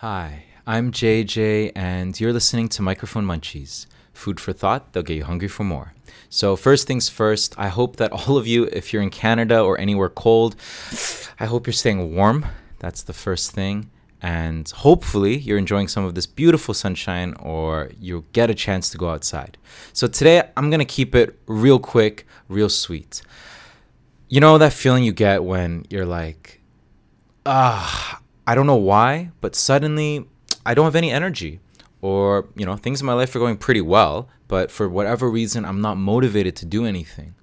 Hi, I'm JJ, and you're listening to Microphone Munchies. Food for thought, they'll get you hungry for more. So, first things first, I hope that all of you, if you're in Canada or anywhere cold, I hope you're staying warm. That's the first thing. And hopefully, you're enjoying some of this beautiful sunshine or you'll get a chance to go outside. So, today, I'm gonna keep it real quick, real sweet. You know that feeling you get when you're like, ah, I don't know why, but suddenly I don't have any energy. Or, you know, things in my life are going pretty well, but for whatever reason, I'm not motivated to do anything.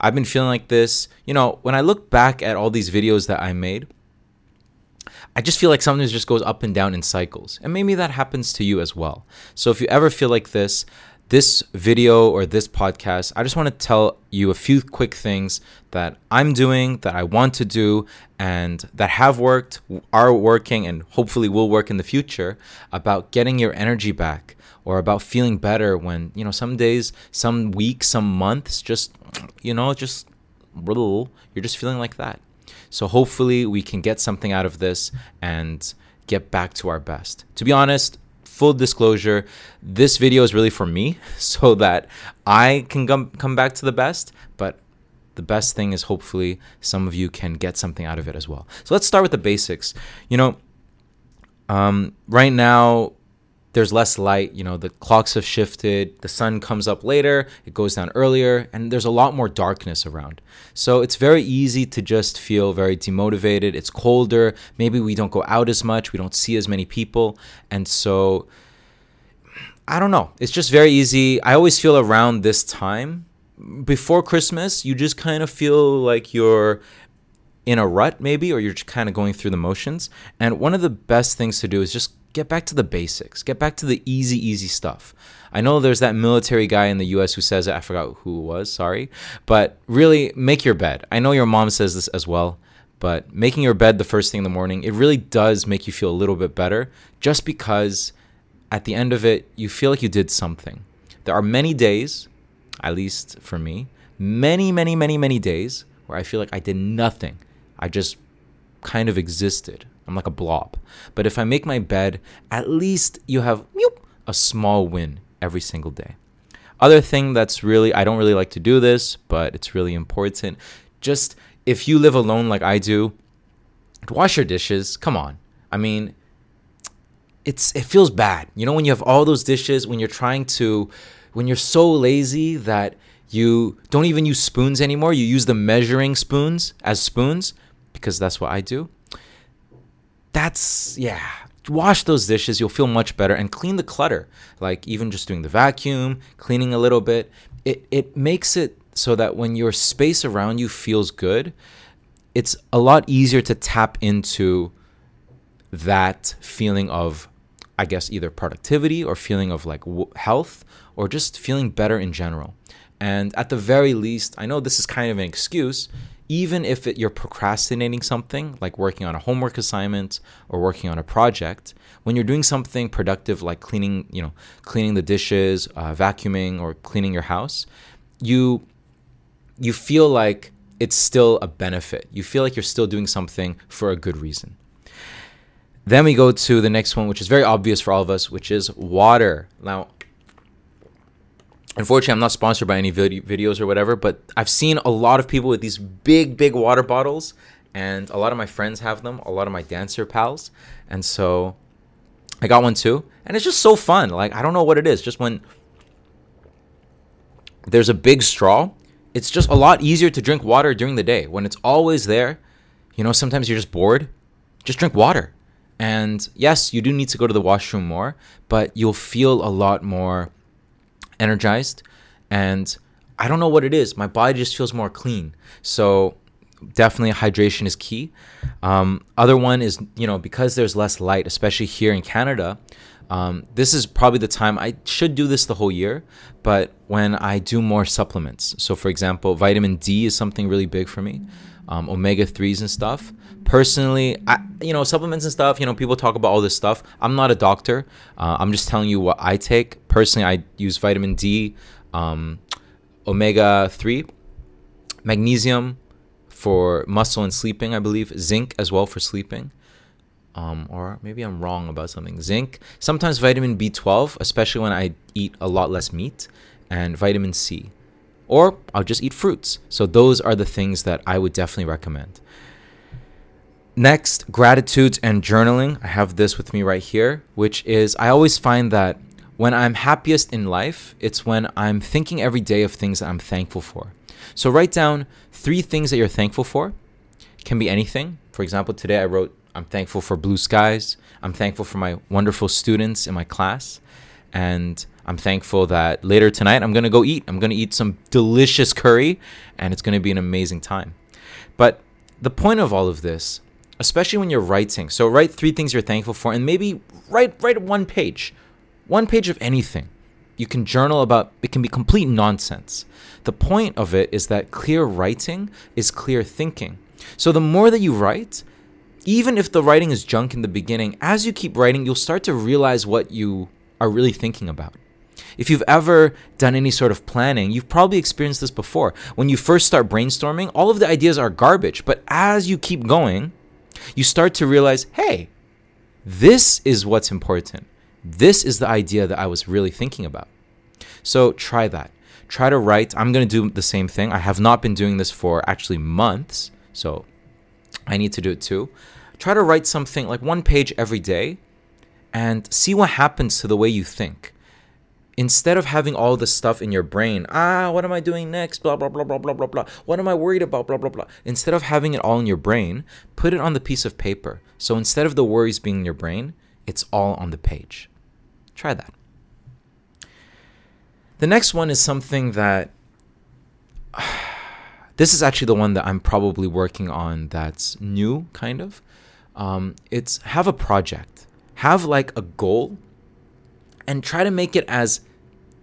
I've been feeling like this. You know, when I look back at all these videos that I made, I just feel like something just goes up and down in cycles. And maybe that happens to you as well. So if you ever feel like this, this video or this podcast, I just want to tell you a few quick things that I'm doing, that I want to do, and that have worked, are working, and hopefully will work in the future about getting your energy back or about feeling better when, you know, some days, some weeks, some months, just, you know, just, you're just feeling like that. So hopefully we can get something out of this and get back to our best. To be honest, full disclosure, this video is really for me so that I can come come back to the best, but the best thing is hopefully some of you can get something out of it as well. So let's start with the basics. You know, um, right now there's less light. You know, the clocks have shifted. The sun comes up later, it goes down earlier, and there's a lot more darkness around. So it's very easy to just feel very demotivated. It's colder. Maybe we don't go out as much. We don't see as many people. And so I don't know. It's just very easy. I always feel around this time before Christmas, you just kind of feel like you're in a rut, maybe, or you're just kind of going through the motions. And one of the best things to do is just get back to the basics, get back to the easy, easy stuff. I know there's that military guy in the US who says it. I forgot who it was, sorry. But really, make your bed. I know your mom says this as well, but making your bed the first thing in the morning, it really does make you feel a little bit better just because at the end of it, you feel like you did something. There are many days, at least for me, many, many, many, many days where I feel like I did nothing. I just kind of existed. I'm like a blob. But if I make my bed, at least you have a small win every single day. Other thing that's really, I don't really like to do this, but it's really important. Just if you live alone like I do, wash your dishes. Come on. I mean, it's it feels bad. You know when you have all those dishes when you're trying to when you're so lazy that you don't even use spoons anymore, you use the measuring spoons as spoons because that's what I do that's yeah. Wash those dishes you'll feel much better and clean the clutter. Like even just doing the vacuum cleaning a little bit. It it makes it so that when your space around you feels good it's a lot easier to tap into that feeling of i guess either productivity or feeling of like w- health or just feeling better in general. And at the very least i know this is kind of an excuse even if it, you're procrastinating something like working on a homework assignment or working on a project when you're doing something productive like cleaning you know cleaning the dishes uh, vacuuming or cleaning your house you you feel like it's still a benefit. You feel like you're still doing something for a good reason. Then we go to the next one which is very obvious for all of us which is water. Now Unfortunately, I'm not sponsored by any vid- videos or whatever, but I've seen a lot of people with these big, big water bottles, and a lot of my friends have them, a lot of my dancer pals. And so I got one too, and it's just so fun. Like, I don't know what it is, just when there's a big straw, it's just a lot easier to drink water during the day. When it's always there, you know, sometimes you're just bored, just drink water. And yes, you do need to go to the washroom more, but you'll feel a lot more energized and I don't know what it is. My body just feels more clean. So definitely hydration is key. Um, other one is you know because there's less light, especially here in Canada. Um, this is probably the time I should do this the whole year, but when I do more supplements. So for example, vitamin D is something really big for me. Um, omega threes and stuff. Personally, I, you know, supplements and stuff. You know, people talk about all this stuff. I'm not a doctor. Uh, I'm just telling you what I take. Personally, I use vitamin D, um, omega 3, magnesium for muscle and sleeping, I believe, zinc as well for sleeping. Um, or maybe I'm wrong about something. Zinc, sometimes vitamin B12, especially when I eat a lot less meat, and vitamin C. Or I'll just eat fruits. So those are the things that I would definitely recommend. Next, gratitude and journaling. I have this with me right here, which is I always find that when I'm happiest in life, it's when I'm thinking every day of things that I'm thankful for. So write down three things that you're thankful for. Can be anything. For example, today I wrote, I'm thankful for blue skies. I'm thankful for my wonderful students in my class. And I'm thankful that later tonight I'm going to go eat. I'm going to eat some delicious curry and it's going to be an amazing time. But the point of all of this, especially when you're writing, so write three things you're thankful for and maybe write write one page. One page of anything. You can journal about it can be complete nonsense. The point of it is that clear writing is clear thinking. So the more that you write, even if the writing is junk in the beginning, as you keep writing, you'll start to realize what you are really thinking about. If you've ever done any sort of planning, you've probably experienced this before. When you first start brainstorming, all of the ideas are garbage, but as you keep going, you start to realize, hey, this is what's important. This is the idea that I was really thinking about. So try that. Try to write. I'm going to do the same thing. I have not been doing this for actually months, so I need to do it too. Try to write something like one page every day and see what happens to the way you think instead of having all this stuff in your brain, ah, what am I doing next? Blah, blah, blah, blah, blah, blah, blah. What am I worried about? Blah, blah, blah. Instead of having it all in your brain, put it on the piece of paper. So instead of the worries being in your brain, it's all on the page. Try that. The next one is something that. This is actually the one that I'm probably working on that's new, kind of. Um, it's have a project, have like a goal, and try to make it as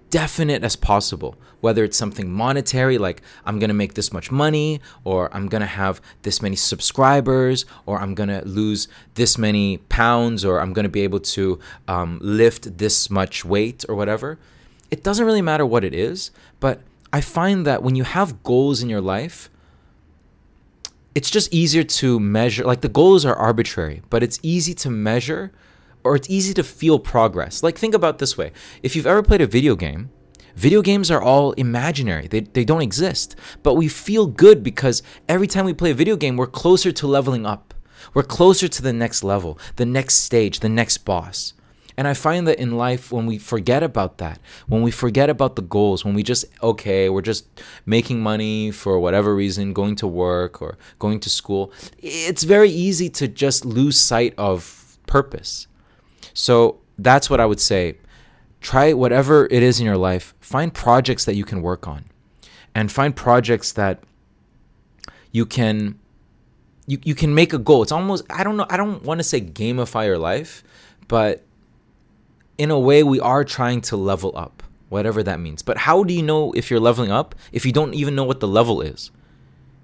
definite as possible. Whether it's something monetary, like I'm gonna make this much money, or I'm gonna have this many subscribers, or I'm gonna lose this many pounds, or I'm gonna be able to um, lift this much weight, or whatever. It doesn't really matter what it is, but I find that when you have goals in your life, it's just easier to measure. Like the goals are arbitrary, but it's easy to measure or it's easy to feel progress. Like, think about this way if you've ever played a video game, video games are all imaginary, they, they don't exist. But we feel good because every time we play a video game, we're closer to leveling up. We're closer to the next level, the next stage, the next boss. And I find that in life, when we forget about that, when we forget about the goals, when we just, okay, we're just making money for whatever reason, going to work or going to school, it's very easy to just lose sight of purpose. So that's what I would say. Try whatever it is in your life, find projects that you can work on and find projects that you can you, you can make a goal. It's almost I don't know, I don't want to say gamify your life, but in a way we are trying to level up, whatever that means. But how do you know if you're leveling up if you don't even know what the level is?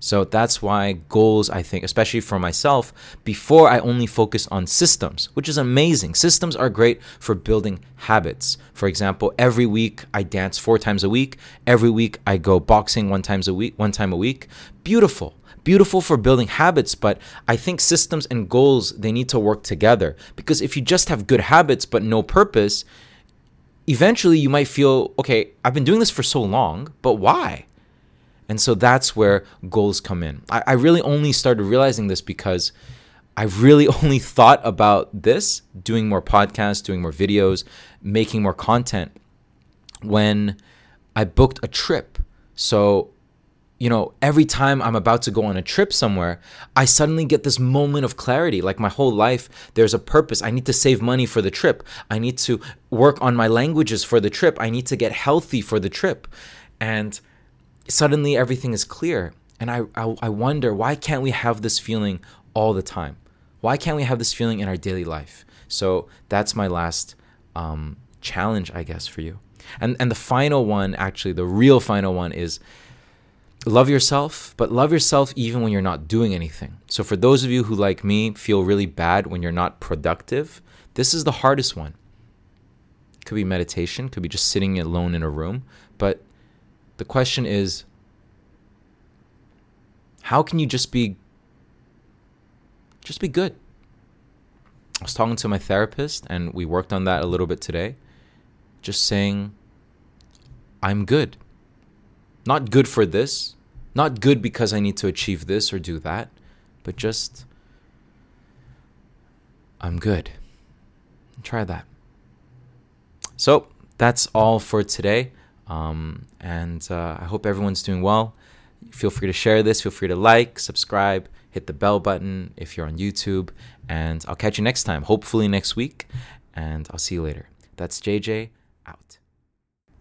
So that's why goals, I think, especially for myself, before I only focused on systems, which is amazing. Systems are great for building habits. For example, every week I dance four times a week. Every week I go boxing one times a week, one time a week. Beautiful. Beautiful for building habits, but I think systems and goals they need to work together because if you just have good habits but no purpose, eventually you might feel, okay, I've been doing this for so long, but why? And so that's where goals come in. I, I really only started realizing this because I really only thought about this, doing more podcasts, doing more videos, making more content when I booked a trip. So, you know, every time I'm about to go on a trip somewhere, I suddenly get this moment of clarity. Like my whole life, there's a purpose. I need to save money for the trip. I need to work on my languages for the trip. I need to get healthy for the trip. And suddenly everything is clear. And I, I, I wonder why can't we have this feeling all the time? Why can't we have this feeling in our daily life? So that's my last um, challenge, I guess, for you. And and the final one, actually, the real final one is love yourself, but love yourself even when you're not doing anything. So for those of you who, like me, feel really bad when you're not productive, this is the hardest one. Could be meditation, could be just sitting alone in a room, but the question is how can you just be just be good? I was talking to my therapist, and we worked on that a little bit today. Just saying, I'm good. Not good for this, not good because I need to achieve this or do that, but just, I'm good. Try that. So that's all for today. Um, and uh, I hope everyone's doing well. Feel free to share this. Feel free to like, subscribe, hit the bell button if you're on YouTube. And I'll catch you next time, hopefully next week. And I'll see you later. That's JJ out.